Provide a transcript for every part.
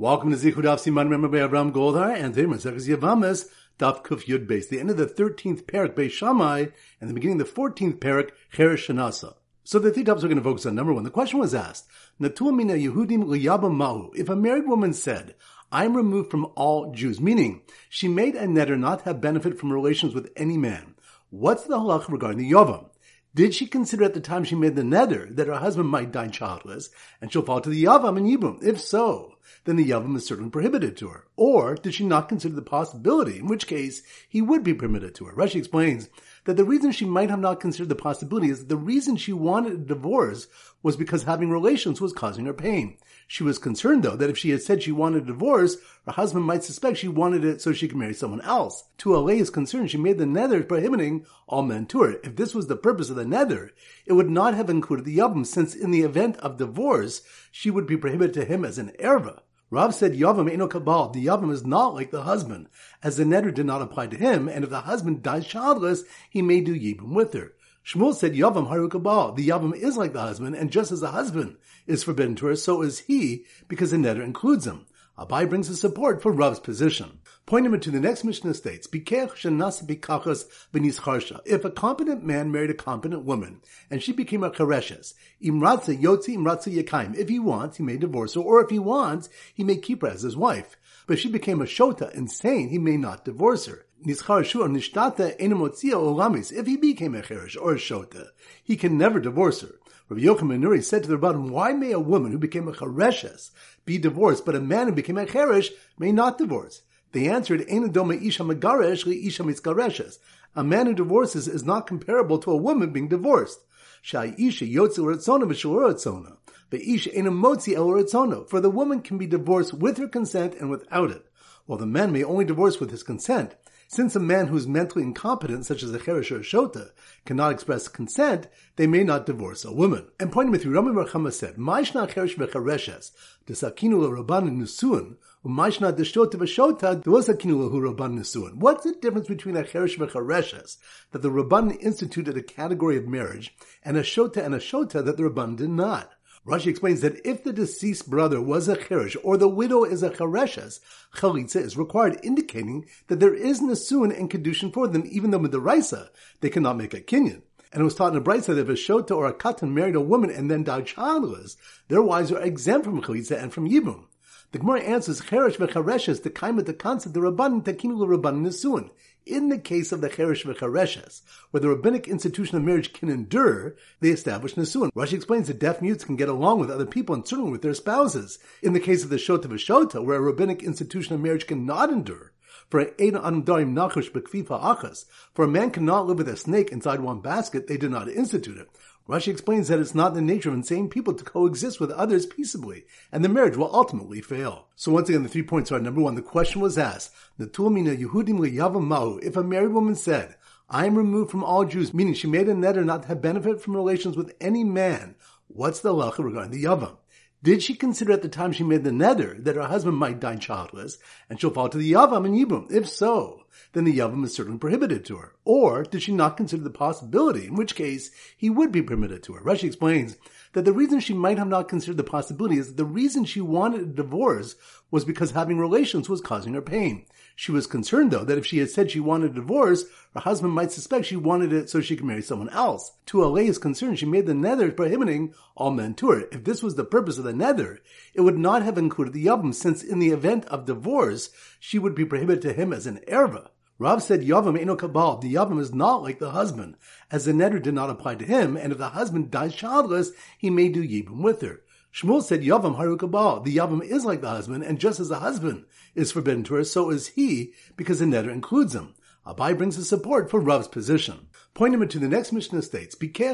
Welcome to Zichud Daf Siman Remember by Abraham Goldhar and today Maseches Yevamos Daf Kuf Yud Beis, the end of the thirteenth parak Beis Shammai and the beginning of the fourteenth parak Cheresh. So the three topics we're going to focus on. Number one, the question was asked: Natua mina Yehudim liyabam mahu. If a married woman said, "I'm removed from all Jews," meaning she made a neder not have benefit from relations with any man, what's the halach regarding the yavam? Did she consider at the time she made the neder that her husband might die childless and she'll fall to the yavam and yibum? If so, then the yavam is certainly prohibited to her. Or did she not consider the possibility, in which case he would be permitted to her? Rashi explains that the reason she might have not considered the possibility is that the reason she wanted a divorce was because having relations was causing her pain. She was concerned, though, that if she had said she wanted a divorce, her husband might suspect she wanted it so she could marry someone else. To allay his concern, she made the neder prohibiting all men to her. If this was the purpose of the neder, it would not have included the yavam, since in the event of divorce, she would be prohibited to him as an erva. Rav said Yavam ain't no kabal. The Yavam is not like the husband, as the neder did not apply to him, and if the husband dies childless, he may do Yibum with her. Shmuel said Yavam Haru Kabal. The Yavam is like the husband, and just as the husband is forbidden to her, so is he, because the neder includes him. Abaye brings his support for Rav's position. Point number two, the next Mishnah states, If a competent man married a competent woman, and she became a yakaim. If he wants, he may divorce her, or if he wants, he may keep her as his wife. But if she became a shota, insane, he may not divorce her. If he became a cheresh or a shota, he can never divorce her. Rabbi Yochanan Nuri said to the Rabbanim, why may a woman who became a chereshes be divorced, but a man who became a cheresh may not divorce? They answered, isha li isha. A man who divorces is not comparable to a woman being divorced. Shai isha yotzi ratzona v'shur The isha ena motzi el For the woman can be divorced with her consent and without it, while the man may only divorce with his consent. Since a man who is mentally incompetent, such as a cheresh or a shota, cannot express consent, they may not divorce a woman. And point number three, Rami Barchama said, Maishna cheresh v'chereshes, desakinu l'rabban nusuin, u'maishna deshota v'shota, de'osakinu l'hu rabban nusuin. What's the difference between a cheresh v'chereshes, that the rabban instituted a category of marriage, and a shota and a shota that the rabban did not? Rashi explains that if the deceased brother was a cheresh or the widow is a chereshes, chalitza is required, indicating that there is nasuin and kedushin for them, even though with the raisa they cannot make a kinyan. And it was taught in a bright that if a shota or a katan married a woman and then died childless, their wives are exempt from chalitza and from yibum. The Gemara answers, Cheresh v'chareshes, the kaima the concept, the rabbanin takinu rabbanin nisuin. In the case of the Cheresh v'chareshes, where the rabbinic institution of marriage can endure, they establish nisuin. Rashi explains that deaf mutes can get along with other people and certainly with their spouses. In the case of the shota v'shota, where a rabbinic institution of marriage cannot endure, for for a man cannot live with a snake inside one basket, they did not institute it. Rashi explains that it's not the nature of insane people to coexist with others peaceably, and the marriage will ultimately fail. So once again, the three points are number one, the question was asked, if a married woman said, I am removed from all Jews, meaning she made a neder not to have benefit from relations with any man, what's the halacha regarding the yavam? Did she consider at the time she made the neder that her husband might die childless and she'll fall to the Yavam and Yibum? If so, then the Yavam is certainly prohibited to her. Or did she not consider the possibility, in which case he would be permitted to her? Rashi explains that the reason she might have not considered the possibility is that the reason she wanted a divorce was because having relations was causing her pain. She was concerned, though, that if she had said she wanted a divorce, her husband might suspect she wanted it so she could marry someone else. To allay his concern, she made the neder prohibiting all men to her. If this was the purpose of the neder, it would not have included the yavam, since in the event of divorce, she would be prohibited to him as an erva. Rav said Yavam no kabal. The Yavam is not like the husband, as the neder did not apply to him, and if the husband dies childless, he may do Yibum with her. Shmuel said Yavam Haru Kabal. The Yavam is like the husband, and just as the husband is forbidden to her, so is he, because the neder includes him. Abaye brings his support for Rav's position. Point number two, the next Mishnah states, If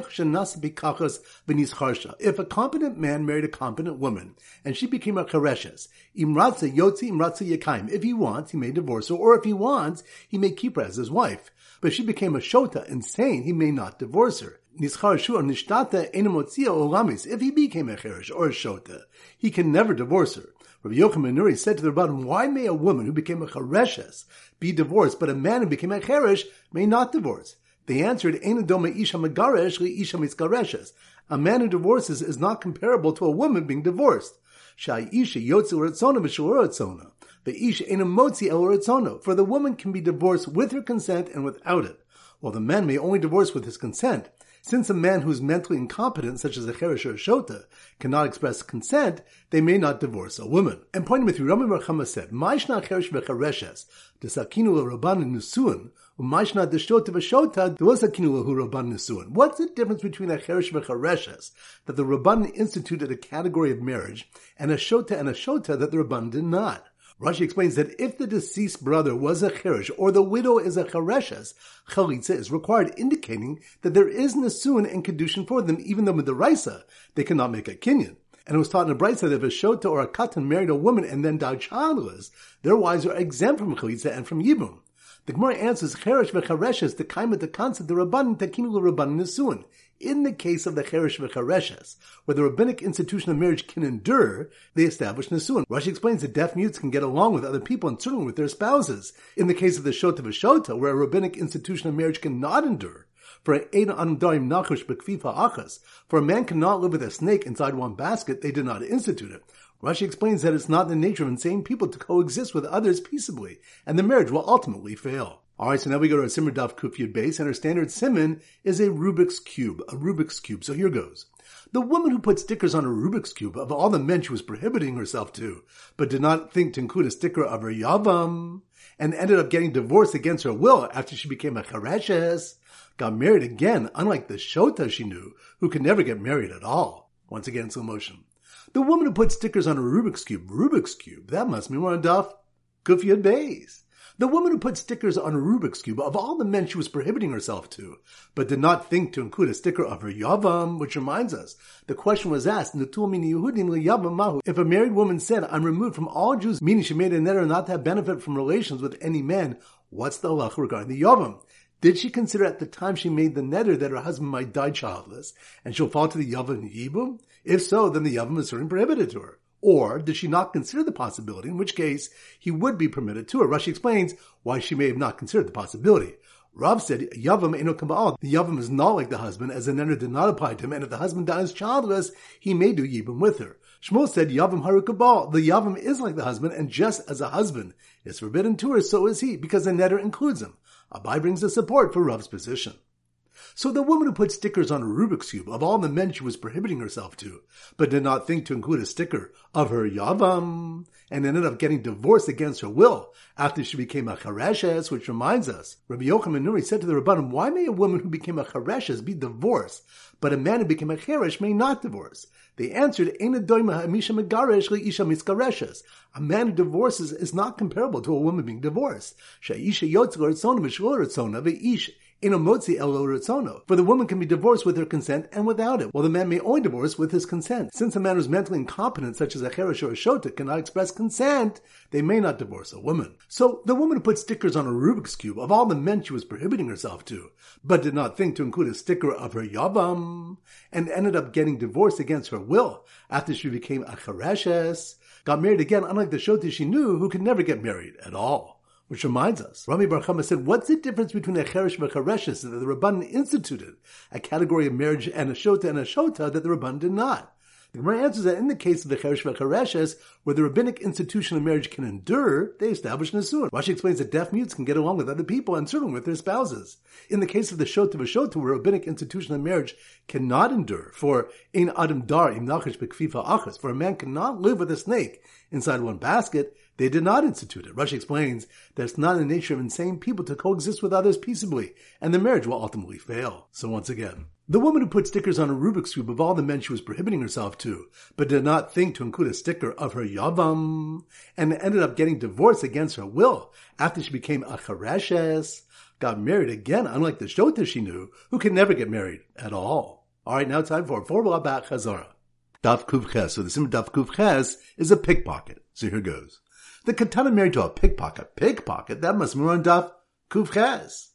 a competent man married a competent woman, and she became a chereshes, imratza yotzi imratza yakaim. If he wants, he may divorce her, or if he wants, he may keep her as his wife. But she became a shota, insane, he may not divorce her. If he became a cheresh or a shota, he can never divorce her. Rabbi Yochanan Nuri said to the Rabbanim, why may a woman who became a chereshes be divorced, but a man who became a cheresh may not divorce? They answered, isha li isha A man who divorces is not comparable to a woman being divorced. Sha'isha yotzu ratzona v'shur ratzona. For the woman can be divorced with her consent and without it, while the man may only divorce with his consent. Since a man who is mentally incompetent, such as a cheresh or a shota, cannot express consent, they may not divorce a woman. And pointing with you, Rami Barchama said, Maishna cheresh v'chereshes, desakinu l'rabban nusuin, u'maishna deshota v'shota, de'osakinu l'hu rabban nusuin. What's the difference between a cheresh v'chereshes, that the rabban instituted a category of marriage, and a shota and a shota that the rabban did not? Rashi explains that if the deceased brother was a cheresh or the widow is a chereshes, chalitza is required, indicating that there is nasun and kedushin for them, even though with the raisa they cannot make a kinyan. And it was taught in a bright that if a shota or a katan married a woman and then died childless, their wives are exempt from chalitza and from yibum. The Gemara answers, Cheresh v'chareshes, the kaima the concept, the rabban takinu rabban nesuin. In the case of the Cheresh v'chareshes, where the rabbinic institution of marriage can endure, they establish nesuin. Rashi explains that deaf mutes can get along with other people and certainly with their spouses. In the case of the shota v'shota, where a rabbinic institution of marriage cannot endure, for a man cannot live with a snake inside one basket, they did not institute it. Rashi explains that it's not the nature of insane people to coexist with others peaceably, and the marriage will ultimately fail. Alright, so now we go to our Simmer Daf Kufyud base, and our standard simon is a Rubik's Cube, a Rubik's Cube. So here goes. The woman who put stickers on a Rubik's Cube of all the men she was prohibiting herself to, but did not think to include a sticker of her Yavam, and ended up getting divorced against her will after she became a Chareshes, got married again, unlike the Shota she knew, who could never get married at all. Once again, slow motion. The woman who put stickers on a Rubik's Cube. Rubik's Cube. That must mean we're on Daf. Kufiyad Bays. The woman who put stickers on a Rubik's Cube of all the men she was prohibiting herself to, but did not think to include a sticker of her Yavam, which reminds us, the question was asked, If a married woman said, I'm removed from all Jews, meaning she made a neder not to have benefit from relations with any man, what's the halacha regarding the Yavam? Did she consider at the time she made the neder that her husband might die childless, and she'll fall to the Yavam Yibum? If so, then the Yavam is certainly prohibited to her. Or did she not consider the possibility, in which case he would be permitted to her? Rashi explains why she may have not considered the possibility. Rav said, Yavam eno kabal. The Yavam is not like the husband, as the neder did not apply to him, and if the husband dies childless, he may do Yibum with her. Shmuel said, Yavam haru kabal. The Yavam is like the husband, and just as a husband is forbidden to her, so is he, because the neder includes him. Abaye brings the support for Rav's position. So the woman who put stickers on a Rubik's Cube of all the men she was prohibiting herself to, but did not think to include a sticker of her Yavam, and ended up getting divorced against her will after she became a Chareshes, which reminds us, Rabbi Yochanan Nuri said to the Rabbanim, why may a woman who became a Chareshes be divorced, but a man who became a Cheresh may not divorce? They answered, A man who divorces is not comparable to a woman being divorced. For the woman can be divorced with her consent and without it, while the man may only divorce with his consent. Since a man who's mentally incompetent, such as a cheresh or a shota, cannot express consent, they may not divorce a woman. So the woman who put stickers on a Rubik's Cube of all the men she was prohibiting herself to, but did not think to include a sticker of her yavam, and ended up getting divorced against her will after she became a chereshes, got married again unlike the shota she knew who could never get married at all. Which reminds us, Rami Bar said, what's the difference between a cheresh and a chereshes that the Rabban instituted, a category of marriage and a shota and a shota that the Rabban did not? The Gemara answers that in the case of the cheresh v'chereshes, where the rabbinic institution of marriage can endure, they establish nesuin. Rashi explains that deaf mutes can get along with other people and certainly with their spouses. In the case of the shota v'shota, where rabbinic institution of marriage cannot endure, for in adam dar im nachish achas, for a man cannot live with a snake inside one basket, they did not institute it. Rush explains that it's not in the nature of insane people to coexist with others peaceably, and the marriage will ultimately fail. So once again, the woman who put stickers on a Rubik's Cube of all the men she was prohibiting herself to, but did not think to include a sticker of her Yavam, and ended up getting divorced against her will after she became a Chareshes, got married again, unlike the Shota she knew, who can never get married at all. Alright, now time for Four Bat Chazara. Daf Kuv So the sim Daf Kuv is a pickpocket. So here goes. The katana married to a pickpocket. Pickpocket? That must be on Daf Kufches.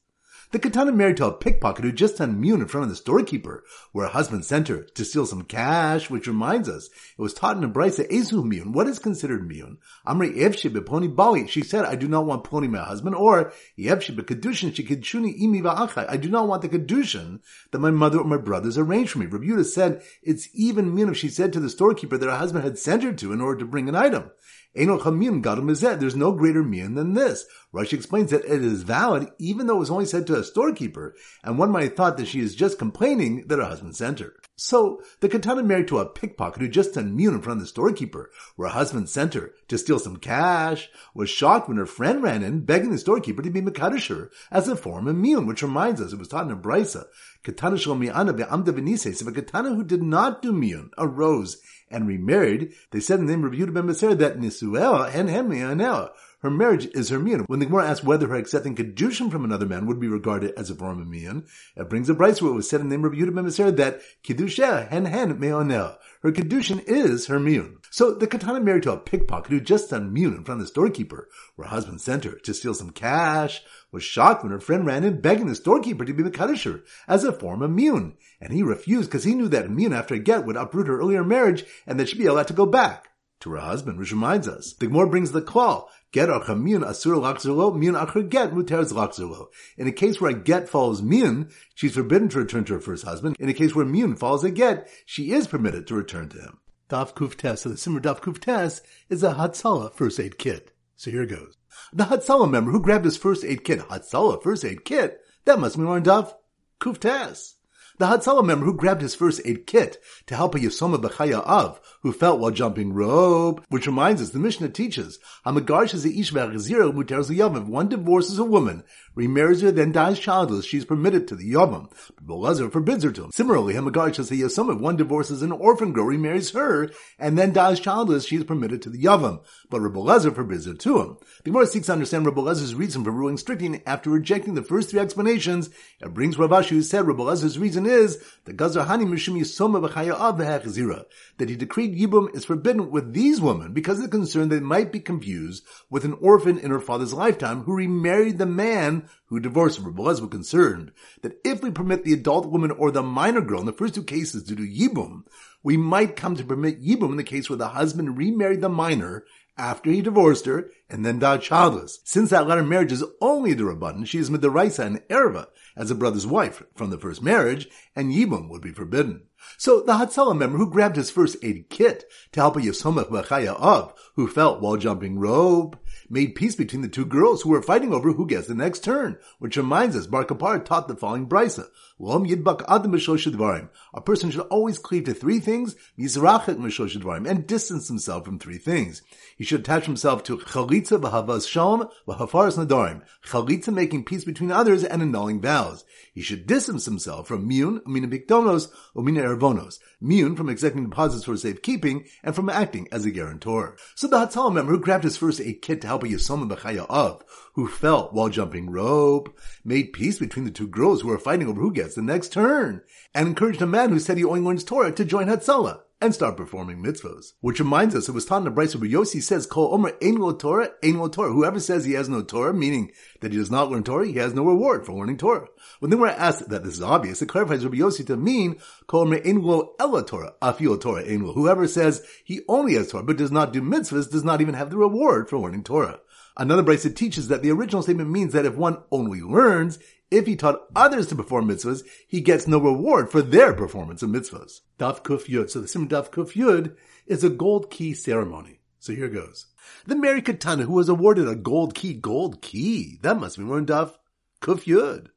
The katana married to a pickpocket who just done mune in front of the storekeeper, where her husband sent her to steal some cash, which reminds us, it was taught in a brisa ezu mune. What is considered mune? Amri evshi Beponi bali. She said, I do not want pony my husband, or evshi kedushin shikidshuni imi va'achai. I do not want the kedushin that my mother or my brothers arranged for me. Rebuta said, it's even mune if she said to the storekeeper that her husband had sent her to in order to bring an item. There's no greater mian than this. Rashi explains that it is valid even though it was only said to a storekeeper, and one might have thought that she is just complaining that her husband sent her. So, the katana married to a pickpocket who just done mune in front of the storekeeper, where her husband sent her to steal some cash, was shocked when her friend ran in, begging the storekeeper to be Makadish as a form of mune, which reminds us, it was taught in brisa, katana shlomiana be'amda v'nises, if a katana who did not do mune arose and remarried, they said in the name of Yehuda ben Beser that Nisuel and Hemianel. Her marriage is her mian. When the Gemara asks whether her accepting kedushin from another man would be regarded as a form of mian, it brings a brisa where it was said in the name of Yehuda ben that kiddusha hen hen meonel. Her kedushin is her mian. So the katana married to a pickpocket who just done mian in front of the storekeeper, where her husband sent her to steal some cash, was shocked when her friend ran in begging the storekeeper to be the Kadisher as a form of Mune, and he refused because he knew that Mune after a get would uproot her earlier marriage and that she'd be allowed to go back to her husband, which reminds us. The Gemara brings the call, get ar mune asur lakzerlo, mune acher get muterz lakzerlo. In a case where a get follows mune, she's forbidden to return to her first husband. In a case where mune follows a get, she is permitted to return to him. Daf Kuf so the Simmer Daf Kuf is a Hatzalah first aid kit. So here goes. The Hatzalah member who grabbed his first aid kit, Hatzalah first aid kit, that must be one of Kuftas. The Hatzalah member who grabbed his first aid kit to help a Yosoma Bechaya of, who felt while jumping rope, which reminds us the Mishnah teaches, Hamagarsh is ish zero muteres If one divorces a woman, remarries her, then dies childless, she is permitted to the Yavam. But Belazar forbids her to him. Similarly, Hamagarsh is a Yosoma. If one divorces an orphan girl, remarries her, and then dies childless, she is permitted to the Yavam. But Rabbi Lezer forbids her to him. The Gemara seeks to understand Rabbi reason for ruling strictly after rejecting the first three explanations. It brings Rav Ashi who said Rabbi Lezer's reason is the Gazar Hani Mishum Yisoma B'chaya that he decreed Yibum is forbidden with these women because of the concern that it might be confused with an orphan in her father's lifetime who remarried the man who divorced her. Boaz was concerned that if we permit the adult woman or the minor girl in the first two cases to do Yibum, we might come to permit Yibum in the case where the husband remarried the minor after he divorced her and then died childless. Since that latter marriage is only the Rabbanan, she is Midaraisa and Erva as a brother's wife from the first marriage, and Yibum would be forbidden. So the Hatzalah member who grabbed his first aid kit to help a Yisomach Bechaya of, who felt while jumping rope, made peace between the two girls who were fighting over who gets the next turn, which reminds us Bar Kapar taught the following brisa. A person should always cleave to three things, and distance himself from three things. He should attach himself to chalitza v'havas shalom v'hafaras nadarim, chalitza making peace between others and annulling vows. He should distance himself from miun, mina bikdonos, umina ervonos, miun from accepting deposits for safekeeping, and from acting as a guarantor. So the Hatzalah member who grabbed his first aid kit help a Yisoma Bechaya of, who fell while jumping rope, made peace between the two girls who were fighting over who gets the next turn, and encouraged a man who said he only learns Torah to join Hatzalah and start performing mitzvahs. Which reminds us, it was taught in the where Yossi says, Kol Omer Ein Lo Torah, Ein Lo Torah. Whoever says he has no Torah, meaning that he does not learn Torah, he has no reward for learning Torah. When they were asked that this is obvious, it clarifies Rabbi Yossi to mean, Kol Omer Ein Lo Ella Torah, Afio Torah Ein Lo. Whoever says he only has Torah but does not do mitzvahs does not even have the reward for learning Torah. Another Brisa teaches that the original statement means that if one only learns, if he taught others to perform mitzvahs, he gets no reward for their performance of mitzvahs. Daf Kuf Yud. So the Sim Daf Kuf Yud is a gold key ceremony. So here goes. The Mary Katana who was awarded a gold key, gold key. That must be more in Daf Kuf Yud.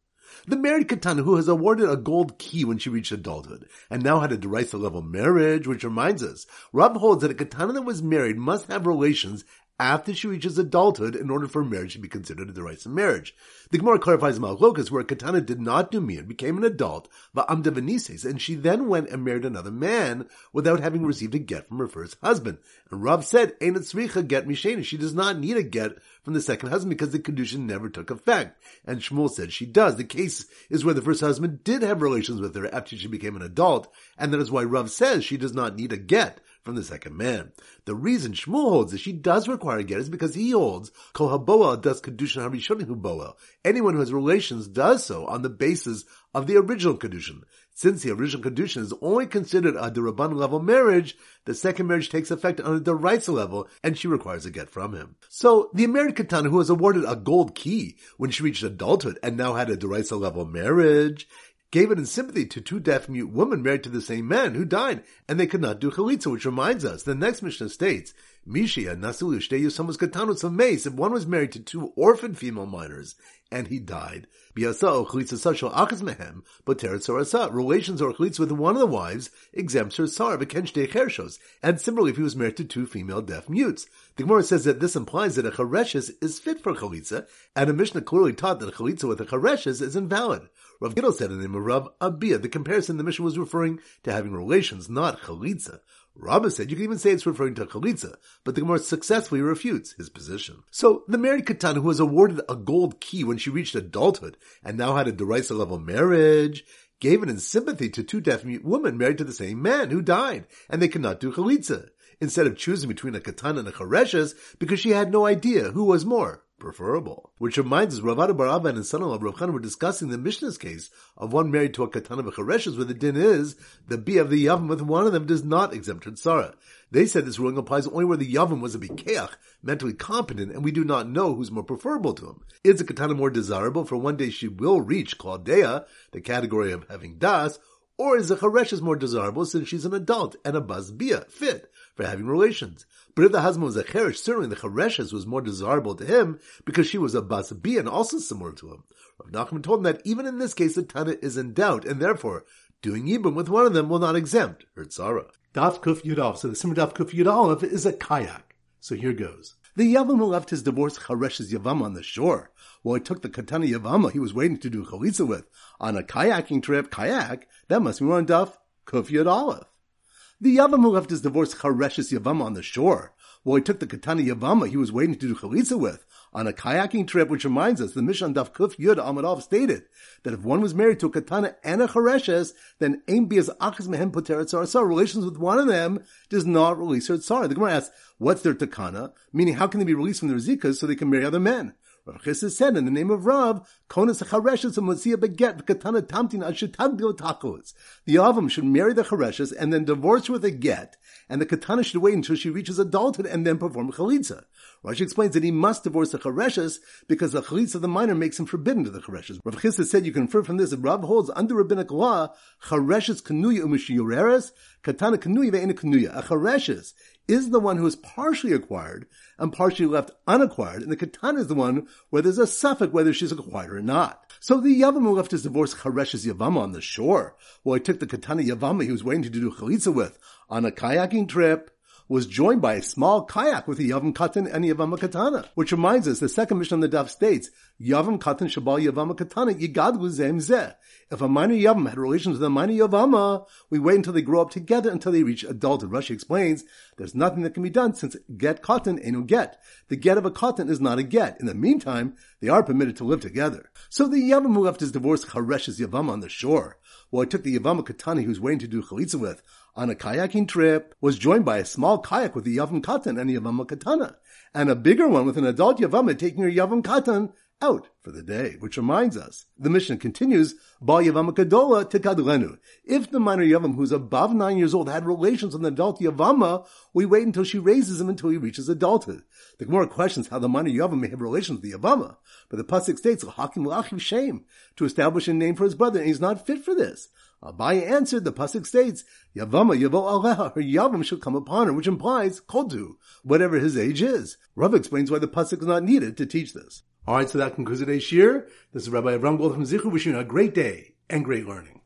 The married Katana who has awarded a gold key when she reached adulthood and now had a derisa level marriage, which reminds us, Rab holds that a Katana that was married must have relations after she reaches adulthood in order for marriage to be considered a derisa marriage. The Gemara clarifies Malchokas where Katana did not do mir, became an adult, va'amda and she then went and married another man without having received a get from her first husband. And Rav said, tzricha get mishena. She does not need a get from the second husband because the condition never took effect. And Shmuel said she does. The case is where the first husband did have relations with her after she became an adult, and that is why Rav says she does not need a get from the second man. The reason Shmuel holds that she does require a get is because he holds Kol Haboel does Kedushin Harishonim Huboel. Anyone who has relations does so on the basis of the original Kedushin. Since the original Kedushin is only considered a Duraban level marriage, the second marriage takes effect on a Deraisa level, and she requires a get from him. So, the American Tana who was awarded a gold key when she reached adulthood and now had a Deraisa level marriage, gave it in sympathy to two deaf mute women married to the same man who died, and they could not do chalitza, which reminds us, the next Mishnah states, Mishia Nasilu Shteyu Samus Katanus of Mace, if one was married to two orphan female minors, and he died, relations or chalitza with one of the wives exempts her sar, Shtei and similarly if he was married to two female deaf mutes. The Gemara says that this implies that a chareshes is fit for chalitza, and a Mishnah clearly taught that a chalitza with a chareshes is invalid. Rav Gidel said in the name of Rav Abia, the comparison the Mishnah was referring to having relations, not chalitza. Rabbah said you can even say it's referring to chalitza, but the Gemara successfully refutes his position. So the married katana who was awarded a gold key when she reached adulthood and now had a derisa level marriage gave it in sympathy to two deaf mute women married to the same man who died, and they could not do chalitza instead of choosing between a katana and a chareshes because she had no idea who was more preferable. Which reminds us, Rav Ada bar Abba and his son-in-law Rav Chana were discussing the Mishnah's case of one married to a katana v'chareshes, where the din is the b of the yavam with one of them does not exempt her tzara. They said this ruling applies only where the yavam was a bikeach, mentally competent, and we do not know who's more preferable to him. Is a katana more desirable for one day she will reach Claudea, the category of having das, or is a chareshes more desirable since she's an adult and a bazbia, fit? For having relations. But if the husband was a cheresh, certainly the chereshes was more desirable to him because she was a basabi and also similar to him. Rav Nachman told him that even in this case the Tana is in doubt, and therefore doing Yibum with one of them will not exempt her tzara. Daf Kuf Yud So the Simmer Daf Kuf Yud is a kayak. So here goes. The Yavam who left his divorced Chareshes Yavam on the shore, while he took the Katana Yavama he was waiting to do Chalitza with, on a kayaking trip, kayak, that must be one Daf Kuf Yud the Yavam who left his divorced Chareshes Yavama on the shore, while he took the Katana Yavama he was waiting to do Chalitza with, on a kayaking trip, which reminds us, the Mishnah Daf Kuf Yud Amadov stated that if one was married to a Katana and a Chareshes, then Ein Bias Achas Mehem Poteret Tzar relations with one of them does not release her Tzar. The Gemara asks, what's their Takana? Meaning, how can they be released from their Zikas so they can marry other men? Rav Chisda said in the name of Rav, Konas Chareshes and Motzia Beget the Katana Tamtin Ashitagdil Takos. The Avam should marry the Chareshes and then divorce with a get, and the Katana should wait until she reaches adulthood and then perform Chalitza. Rashi explains that he must divorce the Chareshes because the Chalitza of the minor makes him forbidden to the Chareshes. Rav Chisda said you can infer from this that Rav holds under rabbinic law, Chareshes Kanuya Umishiyureres, Katana Kanuya Ve'ena Kanuya. A Chareshes is the one who is partially acquired and partially left unacquired, and the katana is the one where there's a suffix whether she's acquired or not. So the Yavam who left his divorce Chareshes Yavama on the shore, while he took the katana Yavama he was waiting to do chalitza with on a kayaking trip, was joined by a small kayak with a Yavam Katan and a Yavam Katana. Which reminds us, the second Mishnah on the Daf states, Yavam Katan Shabal Yavam Katana Yigad Zem Zeh. If a minor Yavam had relations with a minor Yavama, we wait until they grow up together until they reach adulthood. Rashi explains, there's nothing that can be done since get cotton ain't no get. The get of a cotton is not a get. In the meantime, they are permitted to live together. So the Yavam who left his divorce Chareshes Yavam on the shore, while I took the Yavama Katana he was waiting to do chalitza with, on a kayaking trip was joined by a small kayak with a Yavam Katan and a Yavam Katana, and a bigger one with an adult Yavam taking her Yavam Katan out for the day, which reminds us, the Mishnah continues. If the minor Yavam who's above nine years old had relations with an adult Yavama, we wait until she raises him until he reaches adulthood. The Gemara questions how the minor Yavam may have relations with the Yavama, but the Pasuk states, Hakim to establish a name for his brother, and he's not fit for this. Abaye answered, the pasuk states, Yavama yavo aleha, her yavam shall come upon her, which implies kodu, whatever his age is. Rav explains why the pasuk is not needed to teach this. All right, so that concludes today's shir. This is Rabbi Avram Gold from Zichu, wishing you a great day and great learning.